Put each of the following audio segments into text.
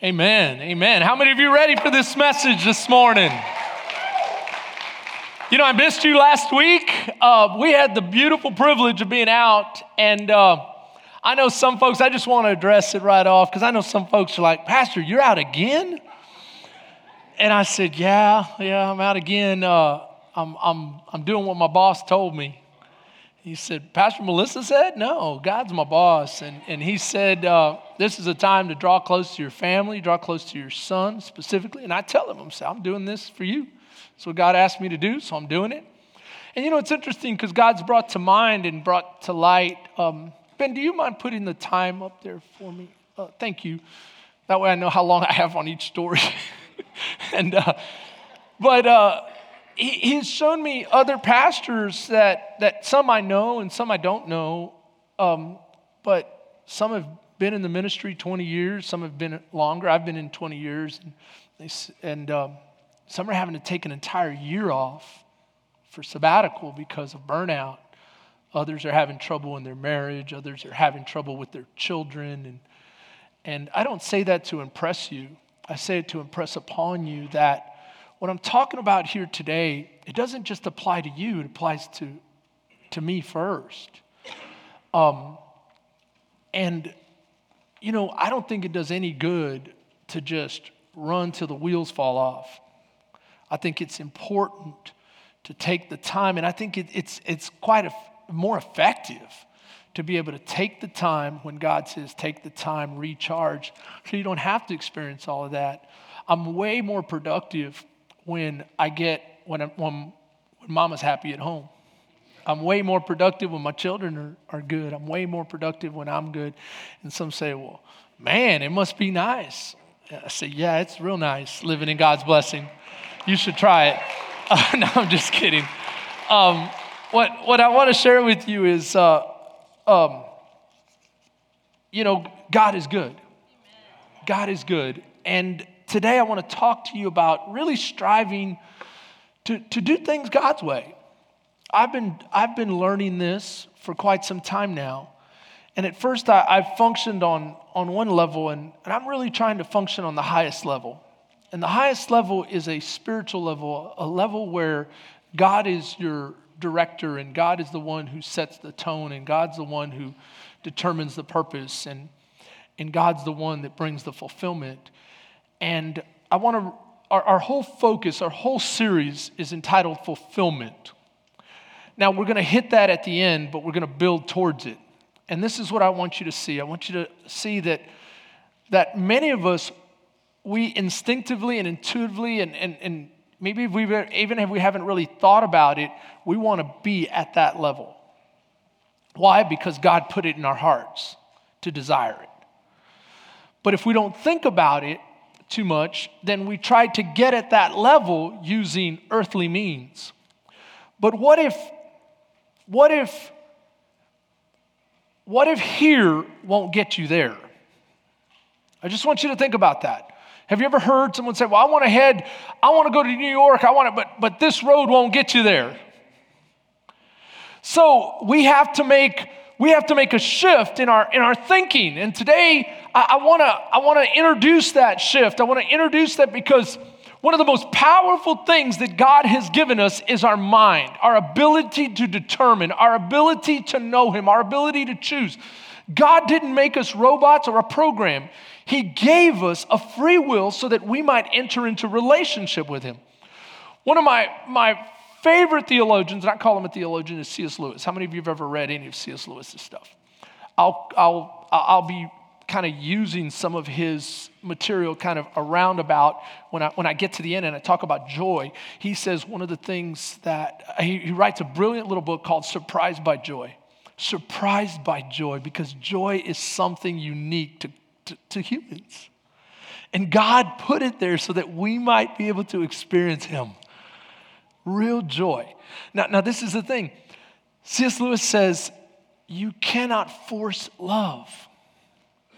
Amen. Amen. How many of you ready for this message this morning? You know, I missed you last week. Uh, we had the beautiful privilege of being out, and uh, I know some folks, I just want to address it right off because I know some folks are like, Pastor, you're out again? And I said, Yeah, yeah, I'm out again. Uh, I'm, I'm, I'm doing what my boss told me. He said, Pastor Melissa said, No, God's my boss. And, and he said, uh, This is a time to draw close to your family, draw close to your son specifically. And I tell him, I'm, I'm doing this for you. That's what God asked me to do, so I'm doing it. And you know, it's interesting because God's brought to mind and brought to light. Um, ben, do you mind putting the time up there for me? Uh, thank you. That way I know how long I have on each story. and, uh, but, uh, he, he's shown me other pastors that, that some I know and some I don't know, um, but some have been in the ministry 20 years, some have been longer. I've been in 20 years, and, they, and um, some are having to take an entire year off for sabbatical because of burnout. Others are having trouble in their marriage, others are having trouble with their children. And, and I don't say that to impress you, I say it to impress upon you that what I'm talking about here today, it doesn't just apply to you, it applies to, to me first. Um, and, you know, I don't think it does any good to just run till the wheels fall off. I think it's important to take the time, and I think it, it's, it's quite a, more effective to be able to take the time when God says, take the time, recharge, so you don't have to experience all of that. I'm way more productive when I get, when, I'm, when, mama's happy at home. I'm way more productive when my children are, are good. I'm way more productive when I'm good. And some say, well, man, it must be nice. I say, yeah, it's real nice living in God's blessing. You should try it. No, I'm just kidding. Um, what, what I want to share with you is, uh, um, you know, God is good. God is good. And today I want to talk to you about really striving to, to do things God's way. I've been, I've been learning this for quite some time now. And at first, I, I functioned on, on one level, and, and I'm really trying to function on the highest level. And the highest level is a spiritual level, a level where God is your director, and God is the one who sets the tone, and God's the one who determines the purpose, and, and God's the one that brings the fulfillment. And I want to, our, our whole focus, our whole series is entitled Fulfillment. Now, we're going to hit that at the end, but we're going to build towards it. And this is what I want you to see. I want you to see that, that many of us, we instinctively and intuitively, and, and, and maybe we've, even if we haven't really thought about it, we want to be at that level. Why? Because God put it in our hearts to desire it. But if we don't think about it, too much, then we try to get at that level using earthly means. But what if, what if, what if here won't get you there? I just want you to think about that. Have you ever heard someone say, Well, I want to head, I want to go to New York, I want to, but, but this road won't get you there. So we have to make we have to make a shift in our in our thinking. And today I, want to I want to introduce that shift. I want to introduce that because one of the most powerful things that God has given us is our mind, our ability to determine, our ability to know Him, our ability to choose. God didn't make us robots or a program. He gave us a free will so that we might enter into relationship with Him. One of my, my favorite theologians, and I call him a theologian, is C.S. Lewis. How many of you have ever read any of C.S. Lewis's stuff? I'll, I'll, I'll be kind of using some of his material kind of around about when I, when I get to the end and I talk about joy. He says one of the things that he, he writes a brilliant little book called Surprised by Joy. Surprised by joy because joy is something unique to, to, to humans. And God put it there so that we might be able to experience Him real joy. Now, now this is the thing C.S. Lewis says, you cannot force love.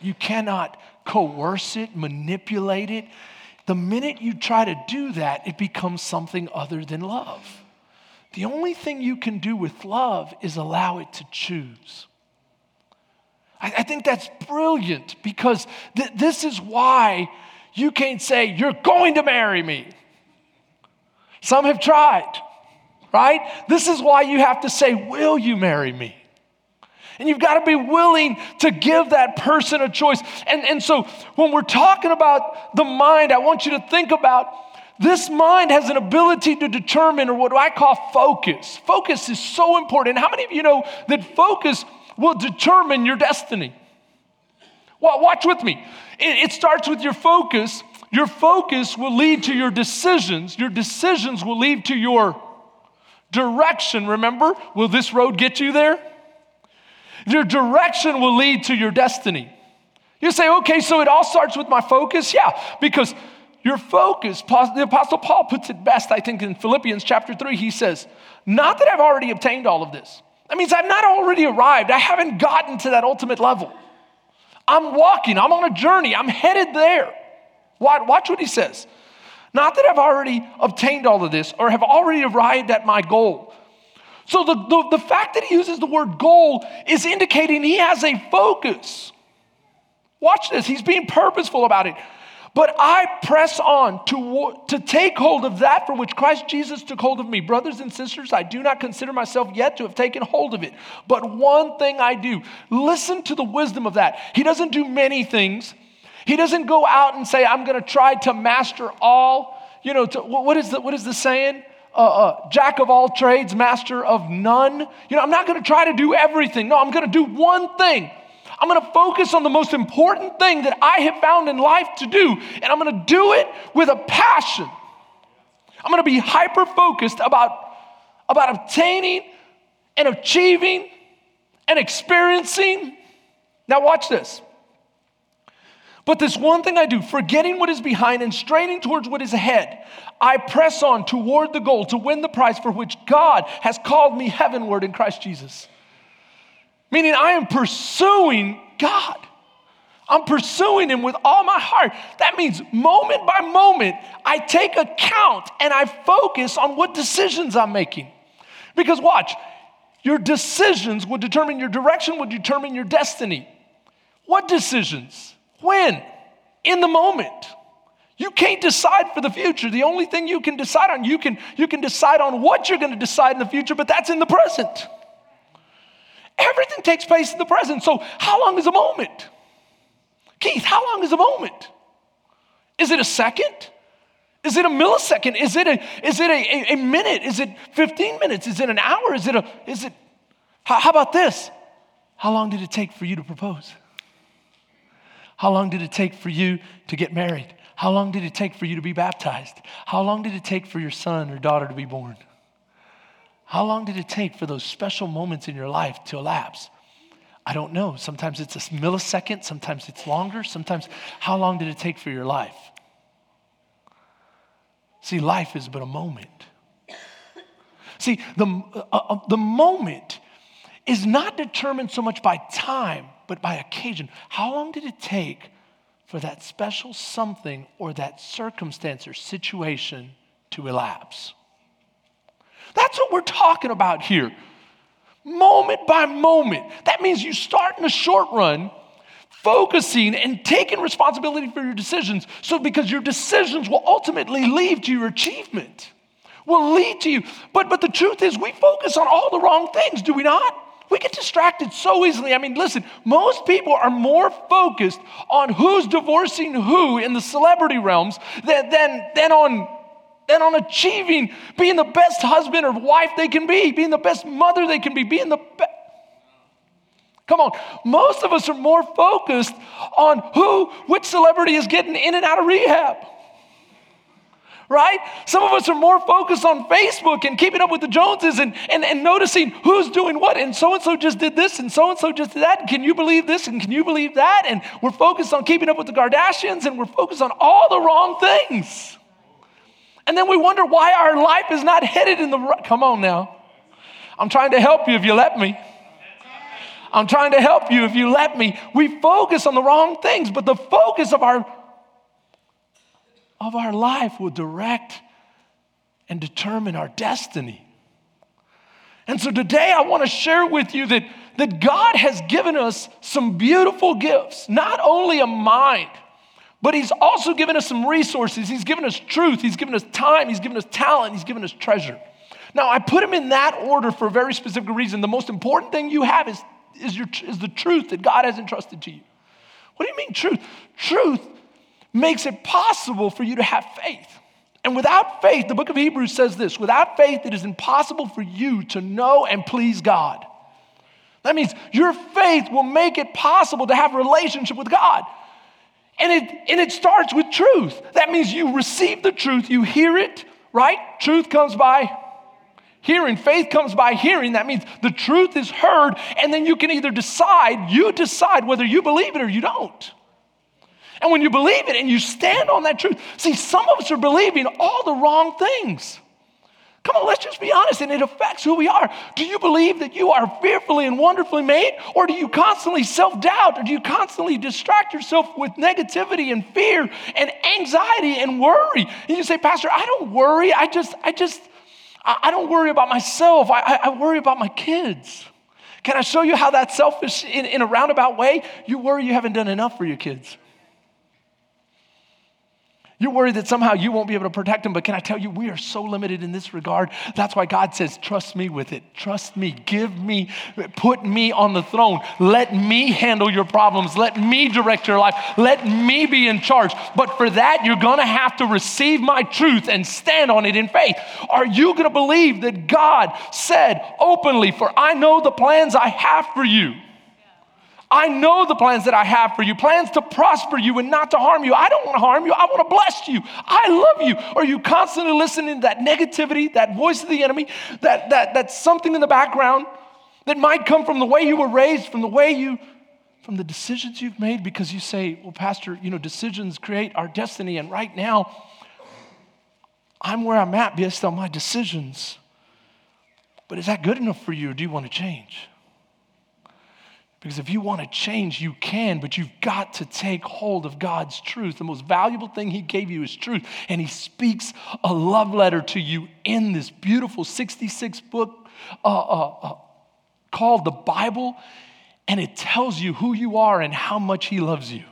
You cannot coerce it, manipulate it. The minute you try to do that, it becomes something other than love. The only thing you can do with love is allow it to choose. I, I think that's brilliant because th- this is why You can't say, You're going to marry me. Some have tried, right? This is why you have to say, Will you marry me? And you've got to be willing to give that person a choice. And, and so when we're talking about the mind, I want you to think about this mind has an ability to determine, or what do I call focus. Focus is so important. How many of you know that focus will determine your destiny? Well, watch with me. It, it starts with your focus. Your focus will lead to your decisions. Your decisions will lead to your direction. Remember, will this road get you there? Your direction will lead to your destiny. You say, okay, so it all starts with my focus? Yeah, because your focus, the Apostle Paul puts it best, I think, in Philippians chapter 3. He says, Not that I've already obtained all of this. That means I've not already arrived. I haven't gotten to that ultimate level. I'm walking, I'm on a journey, I'm headed there. Watch what he says. Not that I've already obtained all of this or have already arrived at my goal. So the, the, the, fact that he uses the word goal is indicating he has a focus. Watch this, he's being purposeful about it. But I press on to, to take hold of that for which Christ Jesus took hold of me. Brothers and sisters, I do not consider myself yet to have taken hold of it. But one thing I do. Listen to the wisdom of that. He doesn't do many things. He doesn't go out and say, I'm going to try to master all. You know, to, what, is the, what is the saying? uh, uh, jack of all trades, master of none. You know, I'm not going to try to do everything. No, I'm going to do one thing. I'm going to focus on the most important thing that I have found in life to do, and I'm going to do it with a passion. I'm going to be hyper focused about, about obtaining and achieving and experiencing. Now, watch this. But this one thing I do, forgetting what is behind and straining towards what is ahead, I press on toward the goal to win the prize for which God has called me heavenward in Christ Jesus. Meaning, I am pursuing God. I'm pursuing Him with all my heart. That means moment by moment, I take account and I focus on what decisions I'm making. Because, watch, your decisions will determine your direction, will determine your destiny. What decisions? When? In the moment. You can't decide for the future. The only thing you can decide on, you can, you can decide on what you're going to decide in the future, but that's in the present. Everything takes place in the present. So, how long is a moment? Keith, how long is a moment? Is it a second? Is it a millisecond? Is it a, is it a, a, a minute? Is it 15 minutes? Is it an hour? Is it a, is it, how, how about this? How long did it take for you to propose? How long did it take for you to get married? How long did it take for you to be baptized? How long did it take for your son or daughter to be born? How long did it take for those special moments in your life to elapse? I don't know. Sometimes it's a millisecond, sometimes it's longer, sometimes how long did it take for your life? See, life is but a moment. See, the, uh, uh, the moment is not determined so much by time but by occasion. How long did it take for that special something or that circumstance or situation to elapse? That's what we're talking about here. Moment by moment. That means you start in the short run focusing and taking responsibility for your decisions. So, because your decisions will ultimately lead to your achievement, will lead to you. But, but the truth is, we focus on all the wrong things, do we not? We get distracted so easily. I mean, listen, most people are more focused on who's divorcing who in the celebrity realms than, than, than, on, than on achieving being the best husband or wife they can be, being the best mother they can be, being the best. Come on. Most of us are more focused on who, which celebrity is getting in and out of rehab right? Some of us are more focused on Facebook and keeping up with the Joneses and, and, and noticing who's doing what. And so and so just did this and so and so just did that. Can you believe this and can you believe that? And we're focused on keeping up with the Kardashians and we're focused on all the wrong things. And then we wonder why our life is not headed in the right. Come on now. I'm trying to help you if you let me. I'm trying to help you if you let me. We focus on the wrong things, but the focus of our of our life will direct and determine our destiny. And so today I want to share with you that, that God has given us some beautiful gifts, not only a mind, But He's also given us some resources. He's given us truth, He's given us time, He's given us talent, He's given us treasure. Now, I put them in that order for a very specific reason. The most important thing you have is, is, your, is the truth that God has entrusted to you. What do you mean, truth? Truth makes it possible for you to have faith. And without faith, the book of Hebrews says this without faith, it is impossible for you to know and please God. That means your faith will make it possible to have a relationship with God. And it, and it starts with truth. That means you receive the truth, you hear it, right? Truth comes by hearing. Faith comes by hearing. That means the truth is heard, and then you can either decide, you decide whether you believe it or you don't. And when you believe it and you stand on that truth, see, some of us are believing all the wrong things. Come on, let's just be honest, and it affects who we are. Do you believe that you are fearfully and wonderfully made, or do you constantly self doubt, or do you constantly distract yourself with negativity and fear and anxiety and worry? And you say, Pastor, I don't worry. I just, I just, I don't worry about myself. I, I, worry about my kids. Can I show you how that's selfish in, in a roundabout way? You worry you haven't done enough for your kids. You're worried that somehow you won't be able to protect them, but can I tell you, we are so limited in this regard. That's why God says, Trust me with it. Trust me. Give me, put me on the throne. Let me handle your problems. Let me direct your life. Let me be in charge. But for that, you're going to have to receive my truth and stand on it in faith. Are you going to believe that God said openly, For I know the plans I have for you? I know the plans that I have for you plans to prosper you and not to harm you. I don't want to harm you. I want to bless you. I love you. Are you constantly listening to that negativity, that voice of the enemy, that, that, that something in the background that might come from the way you were raised, from the way you, from the decisions you've made? Because you say, well, Pastor, you know, decisions create our destiny. And right now, I'm where I'm at based on my decisions. But is that good enough for you or do you want to change? Because if you want to change, you can, but you've got to take hold of God's truth. The most valuable thing He gave you is truth. And He speaks a love letter to you in this beautiful 66 book uh, uh, uh, called the Bible. And it tells you who you are and how much He loves you.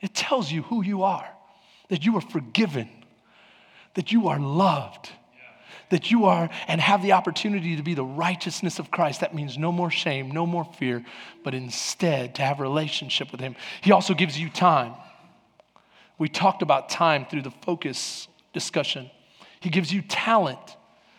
It tells you who you are, that you are forgiven, that you are loved that you are and have the opportunity to be the righteousness of Christ. That means no more shame, no more fear, but instead to have a relationship with Him. He also gives you time. We talked about time through the focus discussion. He gives you talent.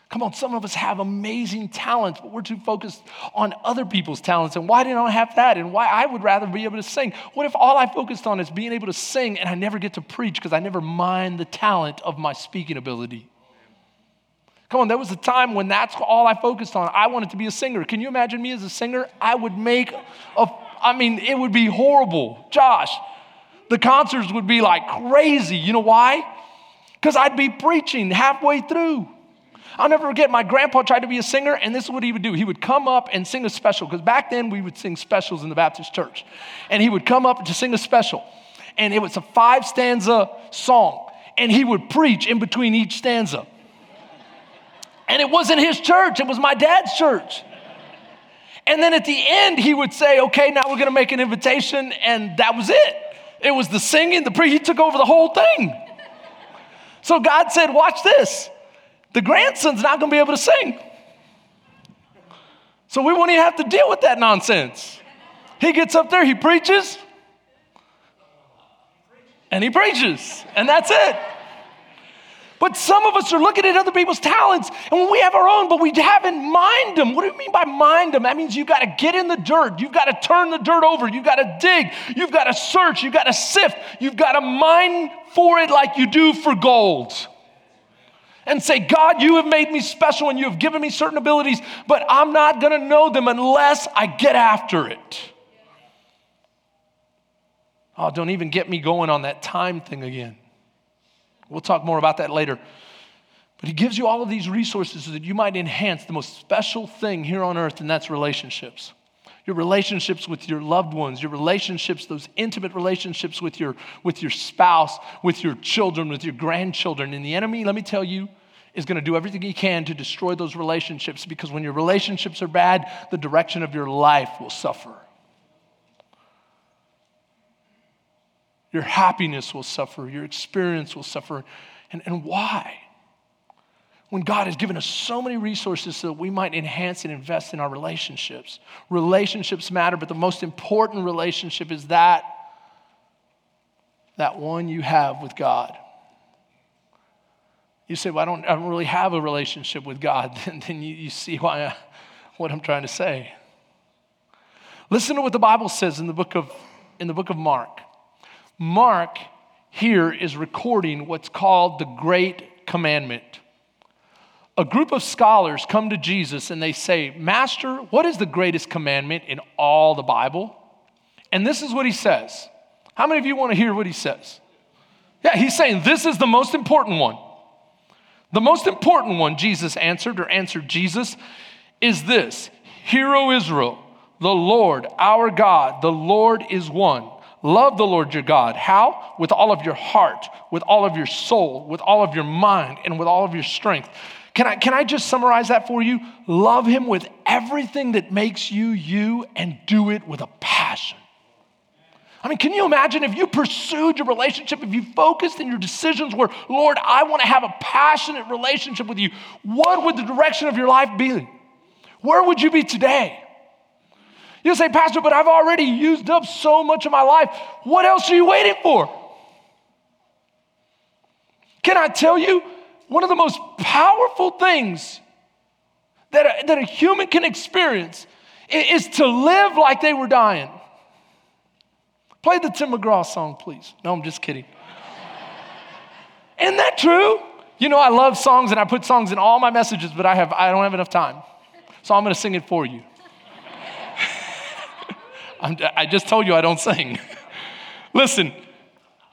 Come on, some of us have amazing talents, but we're too focused on other people's talents. And why didn't I have that? And why I would rather be able to sing. What if all I focused on is being able to sing and I never get to preach because I never mind the talent of my speaking ability? Come on, there was a time when that's all I focused on. I wanted to be a singer. Can you imagine me as a singer? I would make a, I mean, it would be horrible. Josh, the concerts would be like crazy. You know why? Because I'd be preaching halfway through. I'll never forget, my grandpa tried to be a singer, and this is what he would do. He would come up and sing a special, because back then we would sing specials in the Baptist church. And he would come up to sing a special, and it was a five stanza song, and he would preach in between each stanza. And it wasn't his church, it was my dad's church. And then at the end, he would say, Okay, now we're gonna make an invitation. And that was it. It was the singing, the pre, he took over the whole thing. So God said, Watch this. The grandson's not gonna be able to sing. So we won't even have to deal with that nonsense. He gets up there, he preaches, and he preaches, and that's it. But some of us are looking at other people's talents and we have our own, but we haven't mined them. What do you mean by mind them? That means you've got to get in the dirt. You've got to turn the dirt over. You've got to dig. You've got to search. You've got to sift. You've got to mine for it like you do for gold. And say, God, you have made me special and you have given me certain abilities, but I'm not going to know them unless I get after it. Oh, don't even get me going on that time thing again. We'll talk more about that later. But he gives you all of these resources so that you might enhance the most special thing here on earth, and that's relationships. Your relationships with your loved ones, your relationships, those intimate relationships with your, with your spouse, with your children, with your grandchildren. And the enemy, let me tell you, is going to do everything he can to destroy those relationships because when your relationships are bad, the direction of your life will suffer. Your happiness will suffer. Your experience will suffer. And, and why? When God has given us so many resources so that we might enhance and invest in our relationships. Relationships matter, but the most important relationship is that, that one you have with God. You say, Well, I don't, I don't really have a relationship with God. And then you, you see why I, what I'm trying to say. Listen to what the Bible says in the book of, in the book of Mark. Mark here is recording what's called the Great Commandment. A group of scholars come to Jesus and they say, Master, what is the greatest commandment in all the Bible? And this is what he says. How many of you want to hear what he says? Yeah, he's saying this is the most important one. The most important one, Jesus answered, or answered Jesus, is this Hear, O Israel, the Lord, our God, the Lord is one. Love the Lord your God. How? With all of your heart, with all of your soul, with all of your mind, and with all of your strength. Can I, can I just summarize that for you? Love him with everything that makes you you and do it with a passion. I mean, can you imagine if you pursued your relationship, if you focused in your decisions where, Lord, I want to have a passionate relationship with you, what would the direction of your life be? Where would you be today? You say, Pastor, but I've already used up so much of my life. What else are you waiting for? Can I tell you, one of the most powerful things that a, that a human can experience is to live like they were dying. Play the Tim McGraw song, please. No, I'm just kidding. Isn't that true? You know, I love songs and I put songs in all my messages, but I, have, I don't have enough time. So I'm going to sing it for you. I just told you I don't sing. Listen,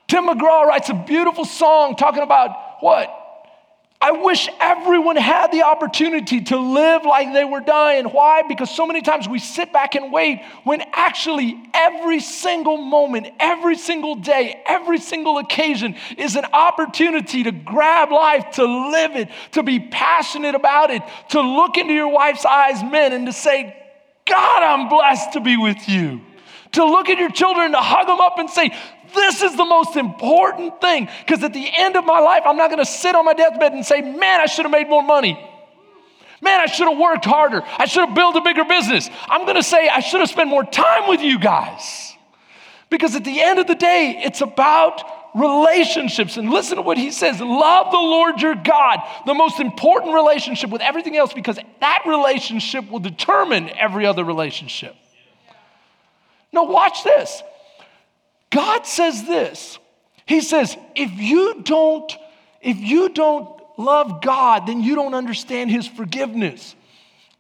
Tim McGraw writes a beautiful song talking about what? I wish everyone had the opportunity to live like they were dying. Why? Because so many times we sit back and wait when actually every single moment, every single day, every single occasion is an opportunity to grab life, to live it, to be passionate about it, to look into your wife's eyes, men, and to say, God, I'm blessed to be with you. To look at your children, to hug them up and say, This is the most important thing. Because at the end of my life, I'm not going to sit on my deathbed and say, Man, I should have made more money. Man, I should have worked harder. I should have built a bigger business. I'm going to say, I should have spent more time with you guys. Because at the end of the day, it's about relationships. And listen to what he says love the Lord your God, the most important relationship with everything else, because that relationship will determine every other relationship. Now, watch this. God says this. He says, if you don't, if you don't love God, then you don't understand his forgiveness.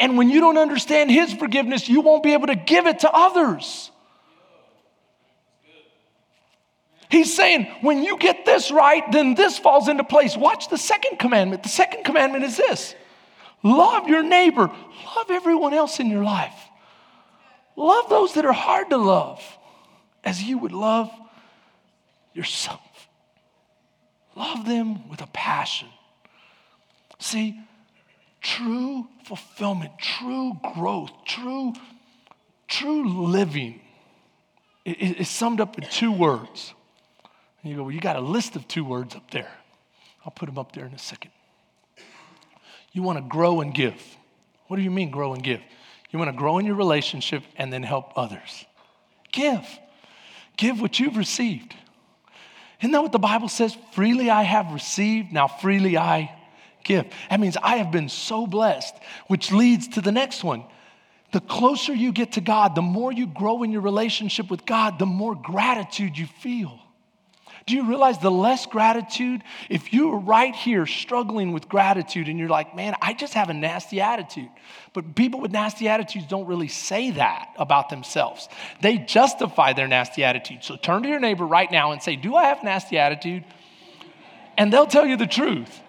And when you don't understand his forgiveness, you won't be able to give it to others. He's saying, when you get this right, then this falls into place. Watch the second commandment. The second commandment is this love your neighbor, love everyone else in your life. Love those that are hard to love as you would love yourself. Love them with a passion. See, true fulfillment, true growth, true, true living is summed up in two words and you go, Well, you got a list of two words up there. I'll put them up there in a second. You want to grow and give. What do you mean, grow and give? You want to grow in your relationship and then help others. Give. Give what you've received. Isn't that what the Bible says? Freely I have received, now freely I give. That means I have been so blessed, which leads to the next one. The closer you get to God, the more you grow in your relationship with God, the more gratitude you feel. Do you realize the less gratitude, if you are right here struggling with gratitude and you're like, man, I just have a nasty attitude. But people with nasty attitudes don't really say that about themselves. They justify their nasty attitude. So turn to your neighbor right now and say, Do I have a nasty attitude? And they'll tell you the truth.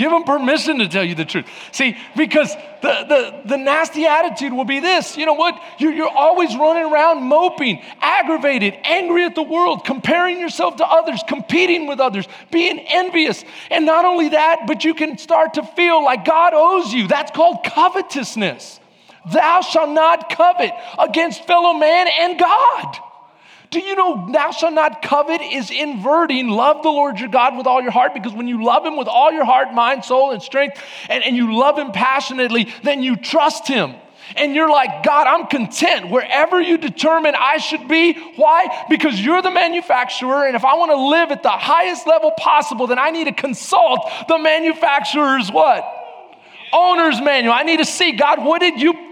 Give them permission to tell you the truth. See, because the, the, the nasty attitude will be this you know what? You're, you're always running around moping, aggravated, angry at the world, comparing yourself to others, competing with others, being envious. And not only that, but you can start to feel like God owes you. That's called covetousness. Thou shalt not covet against fellow man and God. Do you know thou shalt not covet is inverting love the Lord your God with all your heart? Because when you love him with all your heart, mind, soul, and strength, and, and you love him passionately, then you trust him. And you're like, God, I'm content wherever you determine I should be. Why? Because you're the manufacturer. And if I want to live at the highest level possible, then I need to consult the manufacturer's what? Owner's manual. I need to see, God, what did you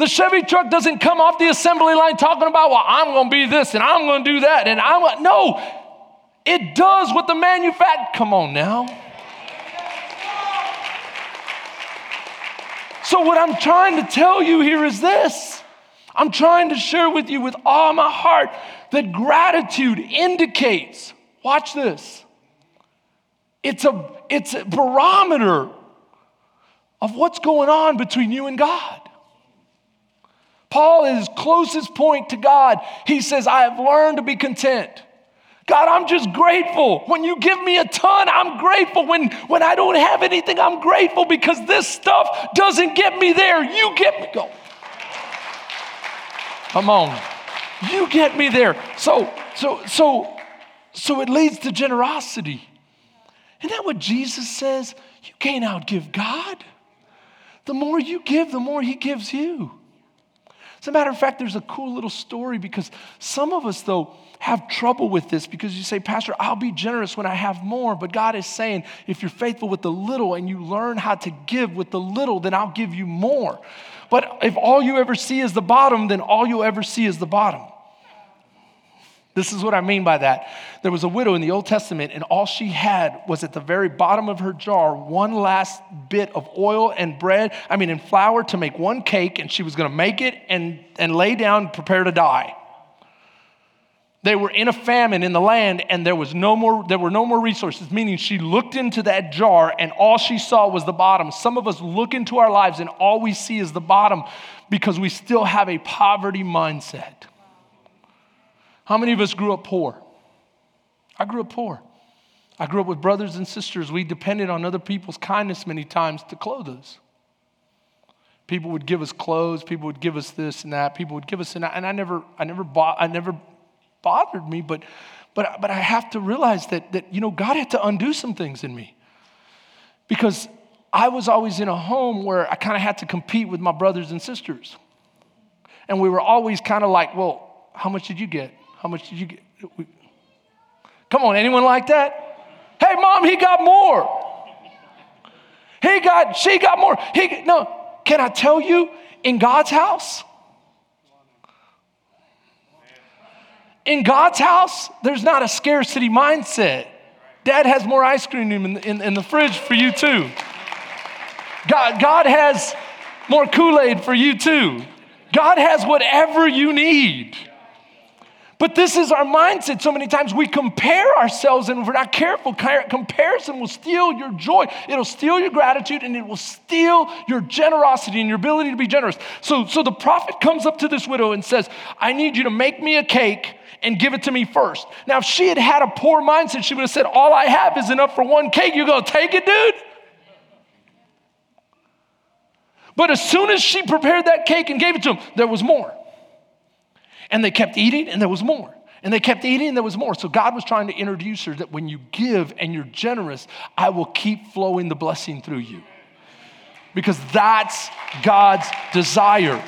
the Chevy truck doesn't come off the assembly line talking about, well, I'm going to be this and I'm going to do that. And I'm no, it does what the manufacturer. Come on now. So, what I'm trying to tell you here is this I'm trying to share with you with all my heart that gratitude indicates, watch this, it's a, it's a barometer of what's going on between you and God. Paul, is closest point to God, he says, I have learned to be content. God, I'm just grateful. When you give me a ton, I'm grateful. When, when I don't have anything, I'm grateful because this stuff doesn't get me there. You get me. Go. Come on. You get me there. So, so, so, so it leads to generosity. Isn't that what Jesus says? You can't outgive God. The more you give, the more He gives you. As a matter of fact, there's a cool little story because some of us, though, have trouble with this because you say, Pastor, I'll be generous when I have more. But God is saying, if you're faithful with the little and you learn how to give with the little, then I'll give you more. But if all you ever see is the bottom, then all you'll ever see is the bottom. This is what I mean by that. There was a widow in the Old Testament, and all she had was at the very bottom of her jar one last bit of oil and bread, I mean, and flour to make one cake, and she was going to make it and, and lay down, prepare to die. They were in a famine in the land, and there, was no more, there were no more resources, meaning she looked into that jar, and all she saw was the bottom. Some of us look into our lives, and all we see is the bottom because we still have a poverty mindset. How many of us grew up poor? I grew up poor. I grew up with brothers and sisters. We depended on other people's kindness many times to clothe us. People would give us clothes. People would give us this and that. People would give us and I, and I never, I never bought, I never bothered me. But, but, but I have to realize that that you know God had to undo some things in me because I was always in a home where I kind of had to compete with my brothers and sisters, and we were always kind of like, well, how much did you get? How much did you get? Come on, anyone like that? Hey, mom, he got more. He got, she got more. He, no, can I tell you, in God's house, in God's house, there's not a scarcity mindset. Dad has more ice cream in, in, in the fridge for you too. God, God has more Kool Aid for you too. God has whatever you need. But this is our mindset. So many times we compare ourselves, and if we're not careful, comparison will steal your joy. It'll steal your gratitude, and it will steal your generosity and your ability to be generous. So, so the prophet comes up to this widow and says, I need you to make me a cake and give it to me first. Now, if she had had a poor mindset, she would have said, All I have is enough for one cake. You go, take it, dude. But as soon as she prepared that cake and gave it to him, there was more. And they kept eating, and there was more. And they kept eating, and there was more. So God was trying to introduce her that when you give and you're generous, I will keep flowing the blessing through you. Because that's God's desire.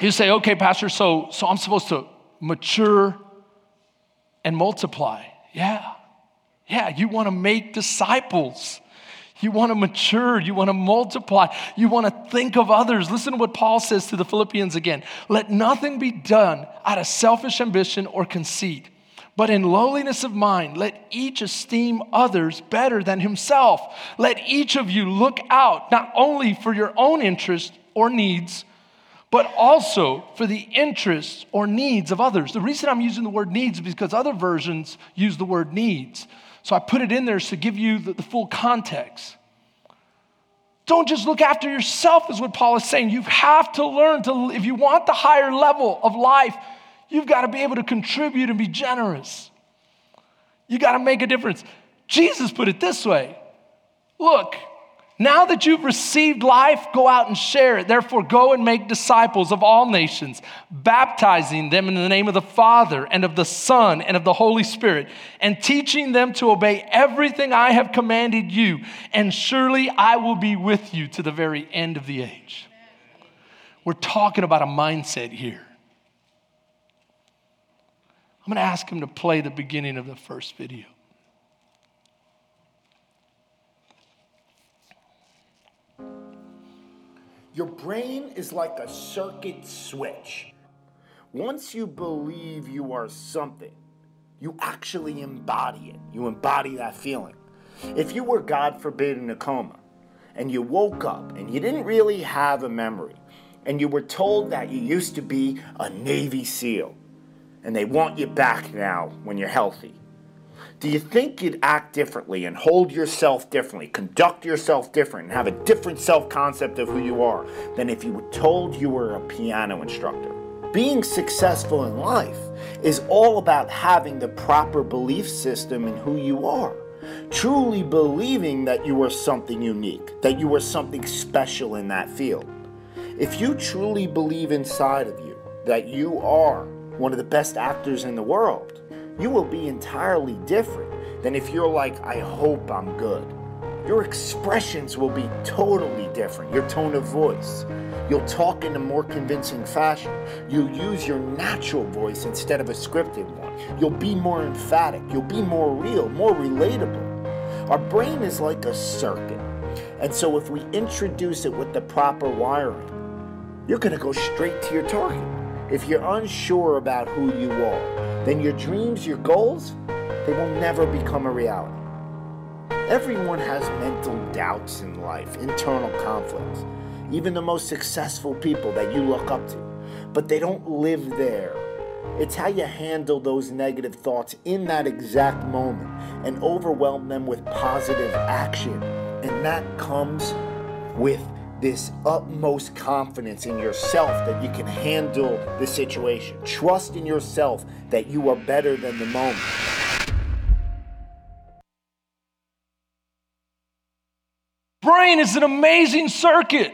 You say, okay, Pastor, so, so I'm supposed to mature and multiply. Yeah. Yeah, you want to make disciples. You want to mature. You want to multiply. You want to think of others. Listen to what Paul says to the Philippians again. Let nothing be done out of selfish ambition or conceit, but in lowliness of mind, let each esteem others better than himself. Let each of you look out not only for your own interests or needs, but also for the interests or needs of others. The reason I'm using the word needs is because other versions use the word needs. So I put it in there to give you the, the full context. Don't just look after yourself, is what Paul is saying. You have to learn to, if you want the higher level of life, you've got to be able to contribute and be generous. You got to make a difference. Jesus put it this way Look, Now that you've received life, go out and share it. Therefore, go and make disciples of all nations, baptizing them in the name of the Father and of the Son and of the Holy Spirit, and teaching them to obey everything I have commanded you. And surely I will be with you to the very end of the age. We're talking about a mindset here. I'm going to ask him to play the beginning of the first video. Your brain is like a circuit switch. Once you believe you are something, you actually embody it. You embody that feeling. If you were, God forbid, in a coma, and you woke up and you didn't really have a memory, and you were told that you used to be a Navy SEAL, and they want you back now when you're healthy, do you think you'd act differently and hold yourself differently, conduct yourself different, and have a different self concept of who you are than if you were told you were a piano instructor? Being successful in life is all about having the proper belief system in who you are. Truly believing that you are something unique, that you are something special in that field. If you truly believe inside of you that you are one of the best actors in the world, you will be entirely different than if you're like, I hope I'm good. Your expressions will be totally different, your tone of voice. You'll talk in a more convincing fashion. You'll use your natural voice instead of a scripted one. You'll be more emphatic. You'll be more real, more relatable. Our brain is like a circuit. And so if we introduce it with the proper wiring, you're going to go straight to your target. If you're unsure about who you are, then your dreams, your goals, they will never become a reality. Everyone has mental doubts in life, internal conflicts. Even the most successful people that you look up to, but they don't live there. It's how you handle those negative thoughts in that exact moment and overwhelm them with positive action. And that comes with this utmost confidence in yourself that you can handle the situation. Trust in yourself that you are better than the moment. Brain is an amazing circuit.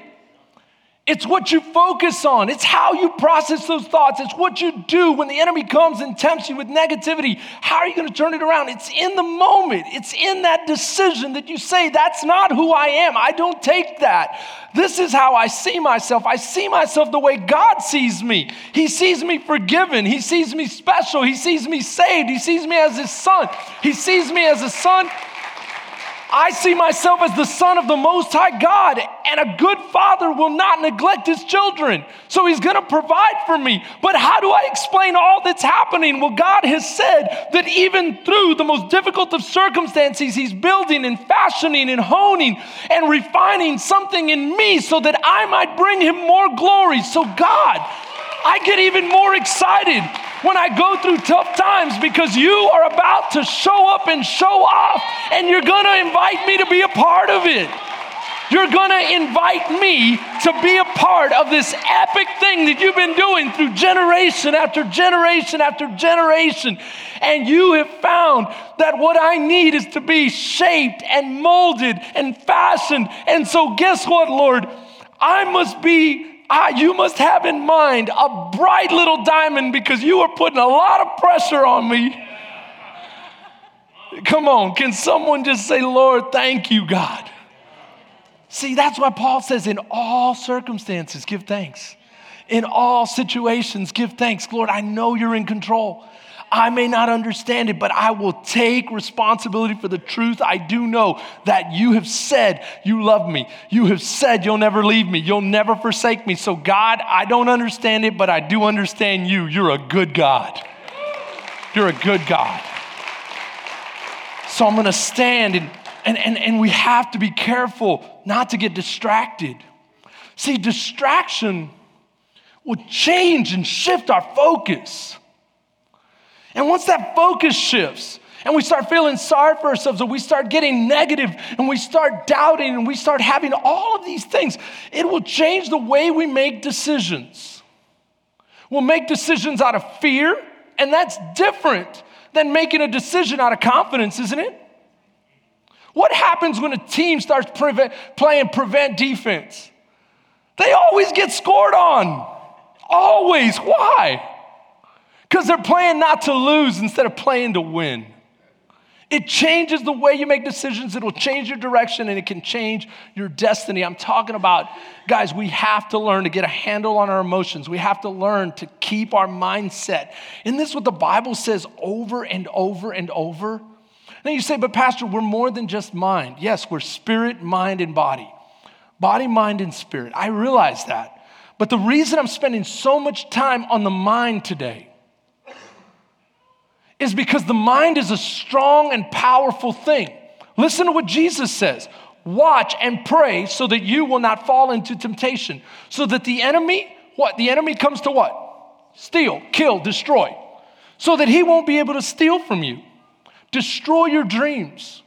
It's what you focus on. It's how you process those thoughts. It's what you do when the enemy comes and tempts you with negativity. How are you going to turn it around? It's in the moment. It's in that decision that you say, That's not who I am. I don't take that. This is how I see myself. I see myself the way God sees me. He sees me forgiven. He sees me special. He sees me saved. He sees me as his son. He sees me as a son I see myself as the son of the Most High God, and a good father will not neglect his children. So he's going to provide for me. But how do I explain all that's happening? Well, God has said that even through the most difficult of circumstances, he's building and fashioning and honing and refining something in me so that I might bring him more glory. So, God, I get even more excited when I go through tough times because you are about to show up and show off, and you're gonna invite me to be a part of it. You're gonna invite me to be a part of this epic thing that you've been doing through generation after generation after generation. And you have found that what I need is to be shaped and molded and fashioned. And so, guess what, Lord? I must be You must have in mind a bright little diamond because you are putting a lot of pressure on me. Come on, can someone just say, Lord, thank you, God? See, that's why Paul says, in all circumstances, give thanks. In all situations, give thanks. Lord, I know you're in control. I may not understand it, but I will take responsibility for the truth. I do know that you have said you love me. You have said you'll never leave me. You'll never forsake me. So, God, I don't understand it, but I do understand you. You're a good God. You're a good God. So, I'm going to stand and, and, and, and we have to be careful not to get distracted. See, distraction will change and shift our focus. And once that focus shifts, and we start feeling sorry for ourselves, and we start getting negative, and we start doubting, and we start having all of these things, it will change the way we make decisions. We'll make decisions out of fear, and that's different than making a decision out of confidence, isn't it? What happens when a team starts prevent, playing prevent defense? They always get scored on. Always. Why? Because they're playing not to lose instead of playing to win. It changes the way you make decisions, it'll change your direction, and it can change your destiny. I'm talking about, guys, we have to learn to get a handle on our emotions. We have to learn to keep our mindset. And this is what the Bible says over and over and over. Now you say, but Pastor, we're more than just mind. Yes, we're spirit, mind, and body. Body, mind, and spirit. I realize that. But the reason I'm spending so much time on the mind today is because the mind is a strong and powerful thing. Listen to what Jesus says watch and pray so that you will not fall into temptation. So that the enemy, what? The enemy comes to what? Steal, kill, destroy. So that he won't be able to steal from you, destroy your dreams,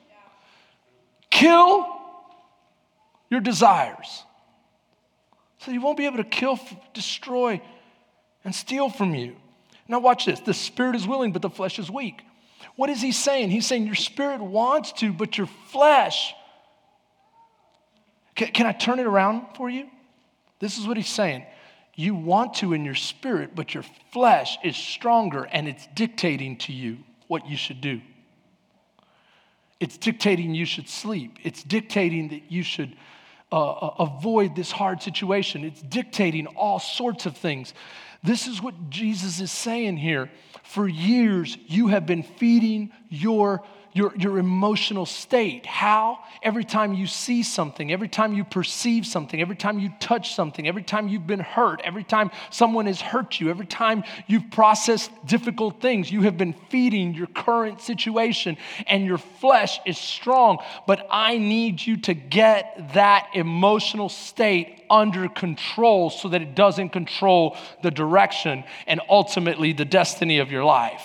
kill your desires. So he won't be able to kill, destroy, and steal from you. Now, watch this. The spirit is willing, but the flesh is weak. What is he saying? He's saying your spirit wants to, but your flesh. Can, can I turn it around for you? This is what he's saying. You want to in your spirit, but your flesh is stronger and it's dictating to you what you should do. It's dictating you should sleep. It's dictating that you should uh, uh avoid this hard situation. It's dictating all sorts of things. This is what Jesus is saying here. For years, you have been feeding your your, your emotional state. How? Every time you see something, every time you perceive something, every time you touch something, every time you've been hurt, every time someone has hurt you, every time you've processed difficult things, you have been feeding your current situation and your flesh is strong. But I need you to get that emotional state under control so that it doesn't control the direction and ultimately the destiny of your life.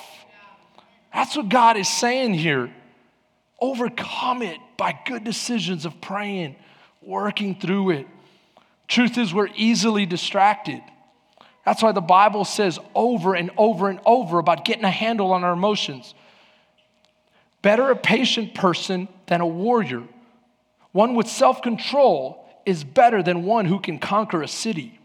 That's what God is saying here. Overcome it by good decisions of praying, working through it. Truth is, we're easily distracted. That's why the Bible says over and over and over about getting a handle on our emotions. Better a patient person than a warrior. One with self control is better than one who can conquer a city.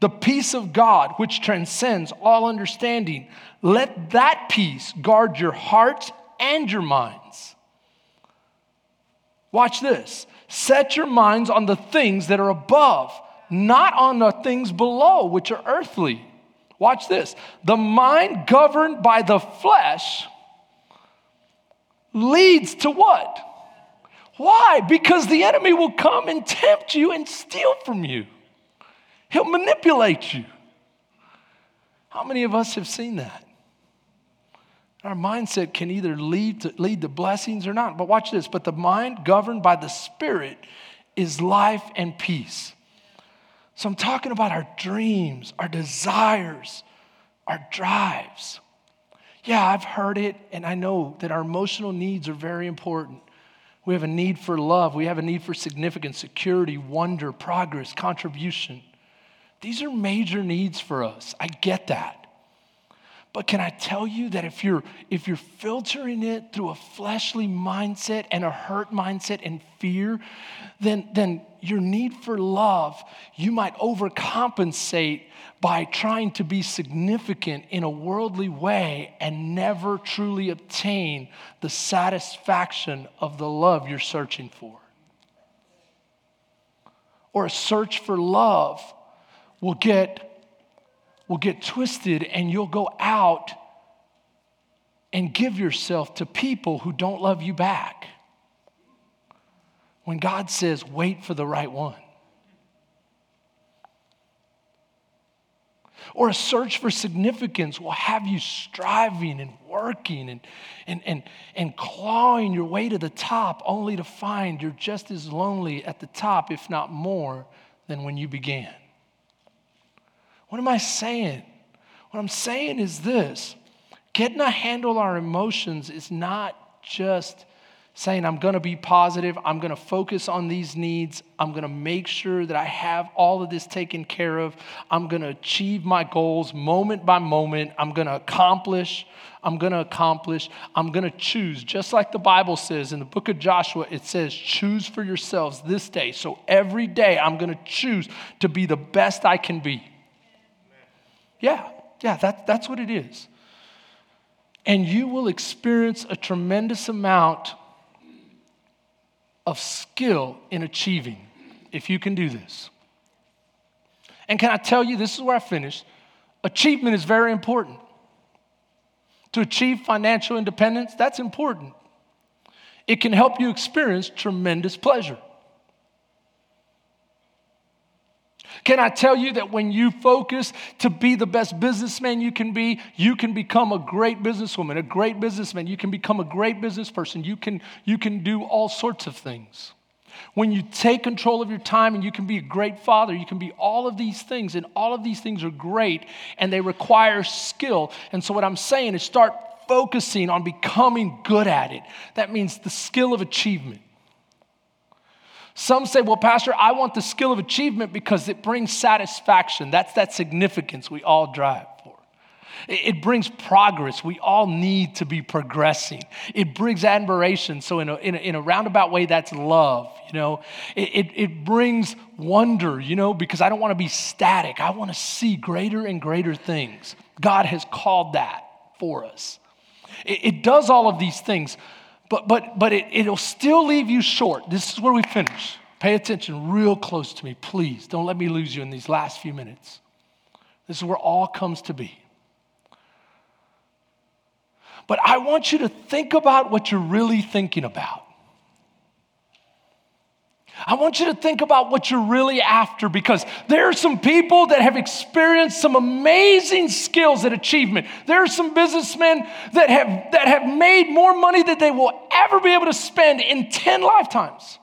The peace of God, which transcends all understanding, let that peace guard your hearts and your minds. Watch this. Set your minds on the things that are above, not on the things below, which are earthly. Watch this. The mind governed by the flesh leads to what? Why? Because the enemy will come and tempt you and steal from you. He'll manipulate you. How many of us have seen that? Our mindset can either lead to, lead to blessings or not. But watch this. But the mind governed by the Spirit is life and peace. So I'm talking about our dreams, our desires, our drives. Yeah, I've heard it, and I know that our emotional needs are very important. We have a need for love, we have a need for significance, security, wonder, progress, contribution. These are major needs for us. I get that. But can I tell you that if you're if you're filtering it through a fleshly mindset and a hurt mindset and fear, then then your need for love, you might overcompensate by trying to be significant in a worldly way and never truly obtain the satisfaction of the love you're searching for. Or a search for love will get will get twisted and you'll go out and give yourself to people who don't love you back. When God says, wait for the right one. Or a search for significance will have you striving and working and, and, and, and clawing your way to the top, only to find you're just as lonely at the top, if not more, than when you began. What am I saying? What I'm saying is this getting a handle our emotions is not just saying, I'm going to be positive. I'm going to focus on these needs. I'm going to make sure that I have all of this taken care of. I'm going to achieve my goals moment by moment. I'm going to accomplish. I'm going to accomplish. I'm going to choose. Just like the Bible says in the book of Joshua, it says, choose for yourselves this day. So every day I'm going to choose to be the best I can be. Yeah, yeah, that, that's what it is. And you will experience a tremendous amount of skill in achieving if you can do this. And can I tell you, this is where I finish. Achievement is very important. To achieve financial independence, that's important. It can help you experience tremendous pleasure. Can I tell you that when you focus to be the best businessman you can be, you can become a great businesswoman, a great businessman. You can become a great business person. You can, you can do all sorts of things. When you take control of your time and you can be a great father, you can be all of these things, and all of these things are great and they require skill. And so, what I'm saying is start focusing on becoming good at it. That means the skill of achievement. Some say, well, Pastor, I want the skill of achievement because it brings satisfaction. That's that significance we all drive for. It brings progress. We all need to be progressing. It brings admiration. So, in a, in a, in a roundabout way, that's love. You know, it, it, it brings wonder, you know, because I don't want to be static. I want to see greater and greater things. God has called that for us. It, it does all of these things but, but, but it, it'll still leave you short. This is where we finish. Pay attention real close to me, please. Don't let me lose you in these last few minutes. This is where all comes to be. But I want you to think about what you're really thinking about. I want you to think about what you're really after because there are some people that have experienced some amazing skills and achievement. There are some businessmen that have, that have made more money than they will ever be able to spend in 10 lifetimes,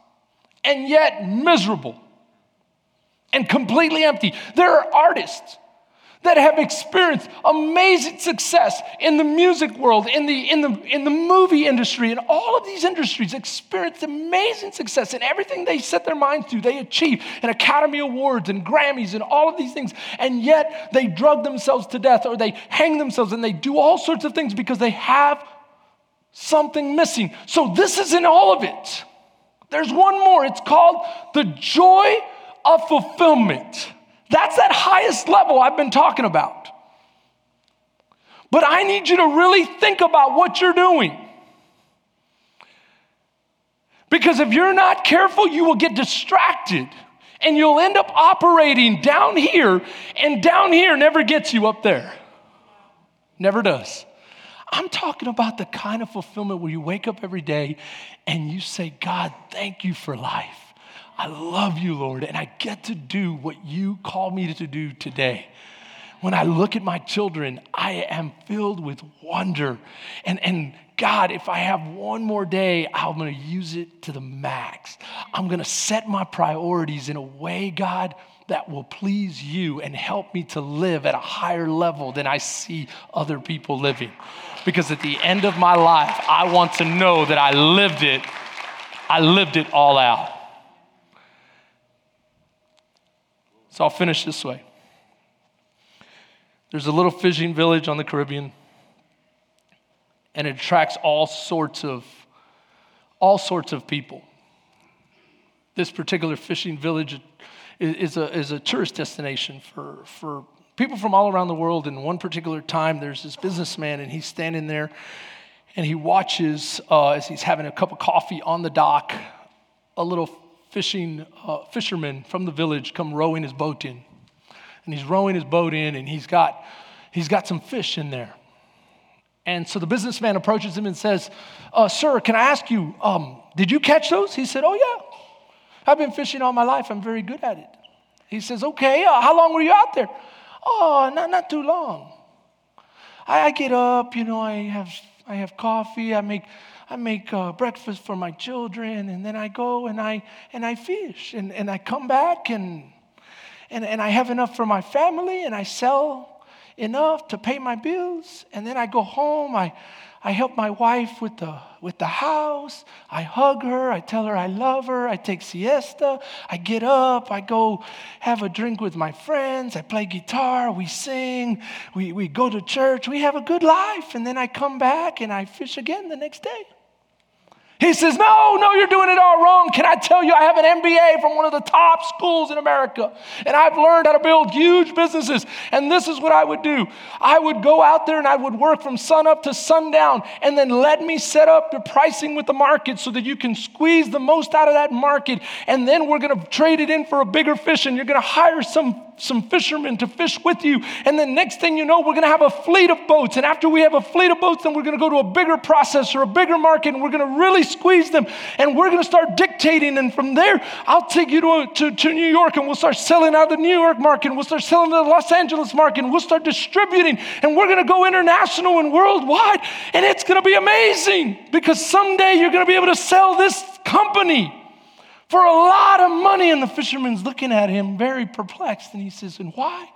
and yet miserable and completely empty. There are artists that have experienced amazing success in the music world, in the, in the, in the movie industry, in all of these industries, experienced amazing success in everything they set their minds to. They achieve and Academy Awards and Grammys and all of these things. And yet they drug themselves to death or they hang themselves and they do all sorts of things because they have something missing. So this isn't all of it. There's one more. It's called the joy of fulfillment. That's that highest level I've been talking about. But I need you to really think about what you're doing. Because if you're not careful, you will get distracted and you'll end up operating down here, and down here never gets you up there. Never does. I'm talking about the kind of fulfillment where you wake up every day and you say, God, thank you for life. I love you, Lord, and I get to do what you call me to do today. When I look at my children, I am filled with wonder. And, and God, if I have one more day, I'm gonna use it to the max. I'm gonna set my priorities in a way, God, that will please you and help me to live at a higher level than I see other people living. Because at the end of my life, I want to know that I lived it. I lived it all out. So I'll finish this way. There's a little fishing village on the Caribbean, and it attracts all sorts of all sorts of people. This particular fishing village is a, is a tourist destination for, for people from all around the world. In one particular time, there's this businessman, and he's standing there and he watches uh, as he's having a cup of coffee on the dock a little fishing uh, fisherman from the village come rowing his boat in. And he's rowing his boat in, and he's got, he's got some fish in there. And so the businessman approaches him and says, uh, Sir, can I ask you, um, did you catch those? He said, Oh, yeah. I've been fishing all my life. I'm very good at it. He says, Okay, uh, how long were you out there? Oh, not, not too long. I, I get up, you know, I have, I have coffee, I make I make uh, breakfast for my children, and then I go and I and I fish, and, and I come back and, and and I have enough for my family, and I sell enough to pay my bills. And then I go home, I, I help my wife with the, with the house. I hug her. I tell her I love her. I take siesta. I get up. I go have a drink with my friends. I play guitar. We sing. We, we go to church. We have a good life. And then I come back and I fish again the next day. He says, No, no, you're doing it all wrong. Can I tell you, I have an MBA from one of the top schools in America, and I've learned how to build huge businesses. And this is what I would do I would go out there and I would work from sun up to sundown, and then let me set up your pricing with the market so that you can squeeze the most out of that market. And then we're going to trade it in for a bigger fish, and you're going to hire some some fishermen to fish with you. And then next thing you know, we're going to have a fleet of boats. And after we have a fleet of boats, then we're going to go to a bigger processor, a bigger market, and we're going to really squeeze them. And we're going to start dictating. And from there, I'll take you to, to, to New York and we'll start selling out the New York market. And we'll start selling to the Los Angeles market. And we'll start distributing. And we're going to go international and worldwide. And it's going to be amazing because someday you're going to be able to sell this company for a lot of money. And the fisherman's looking at him very perplexed. And he says, And why?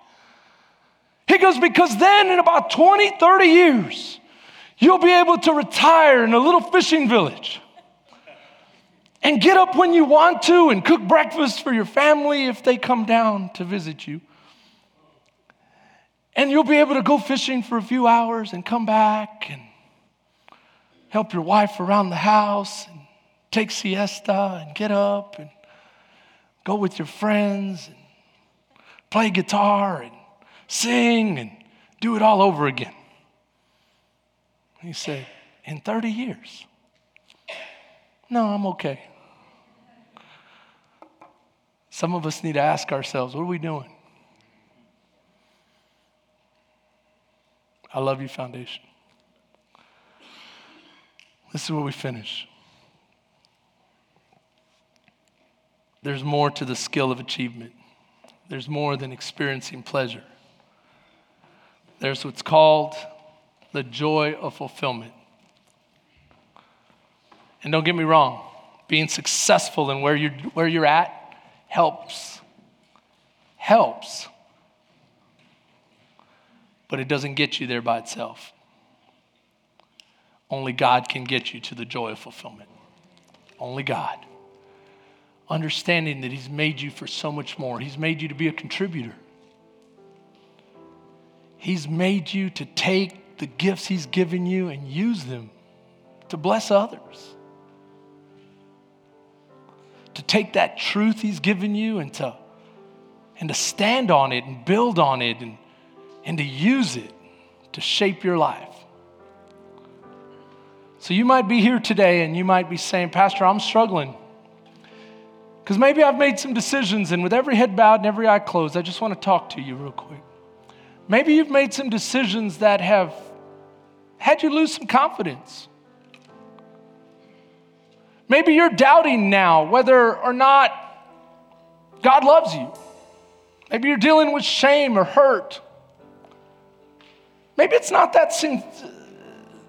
He goes, Because then in about 20, 30 years, you'll be able to retire in a little fishing village and get up when you want to and cook breakfast for your family if they come down to visit you. And you'll be able to go fishing for a few hours and come back and help your wife around the house and take siesta and get up and go with your friends and play guitar and sing and do it all over again. He said, In 30 years? No, I'm okay. Some of us need to ask ourselves, what are we doing? I love you, Foundation. This is where we finish. There's more to the skill of achievement. There's more than experiencing pleasure. There's what's called the joy of fulfillment. And don't get me wrong, being successful in where you're, where you're at helps. Helps. But it doesn't get you there by itself. Only God can get you to the joy of fulfillment. Only God understanding that He's made you for so much more. He's made you to be a contributor. He's made you to take the gifts He's given you and use them to bless others. To take that truth He's given you and to, and to stand on it and build on it and, and to use it to shape your life. So you might be here today and you might be saying, Pastor, I'm struggling. Because maybe I've made some decisions, and with every head bowed and every eye closed, I just want to talk to you real quick. Maybe you've made some decisions that have had you lose some confidence. Maybe you're doubting now whether or not God loves you. Maybe you're dealing with shame or hurt. Maybe it's not that,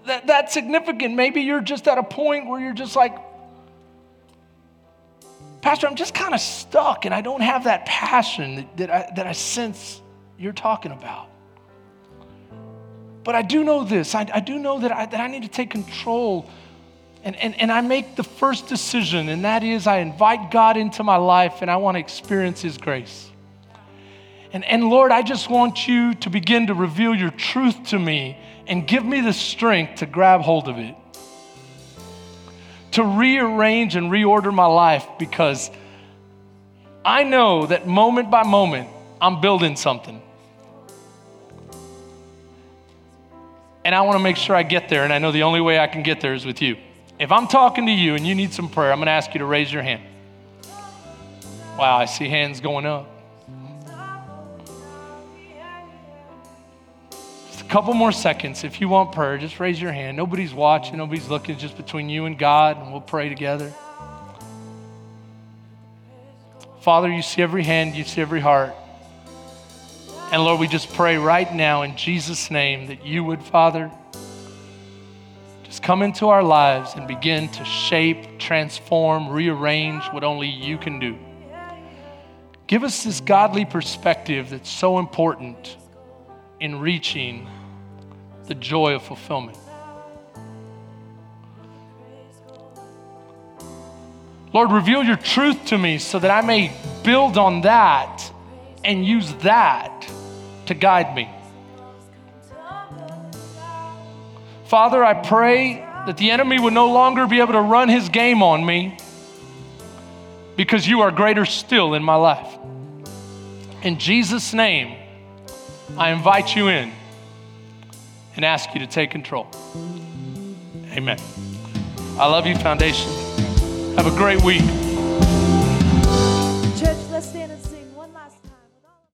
that, that significant. Maybe you're just at a point where you're just like, Pastor, I'm just kind of stuck and I don't have that passion that, that, I, that I sense you're talking about. But I do know this I, I do know that I, that I need to take control. And, and, and I make the first decision, and that is I invite God into my life and I want to experience His grace. And, and Lord, I just want you to begin to reveal your truth to me and give me the strength to grab hold of it to rearrange and reorder my life because I know that moment by moment, I'm building something. And I want to make sure I get there, and I know the only way I can get there is with you. If I'm talking to you and you need some prayer, I'm going to ask you to raise your hand. Wow, I see hands going up. Couple more seconds. If you want prayer, just raise your hand. Nobody's watching, nobody's looking, it's just between you and God, and we'll pray together. Father, you see every hand, you see every heart. And Lord, we just pray right now in Jesus' name that you would, Father, just come into our lives and begin to shape, transform, rearrange what only you can do. Give us this godly perspective that's so important in reaching the joy of fulfillment. Lord, reveal your truth to me so that I may build on that and use that to guide me. Father, I pray that the enemy would no longer be able to run his game on me because you are greater still in my life. In Jesus' name, I invite you in and ask you to take control. Amen. I love you, Foundation. Have a great week. Church, let's stand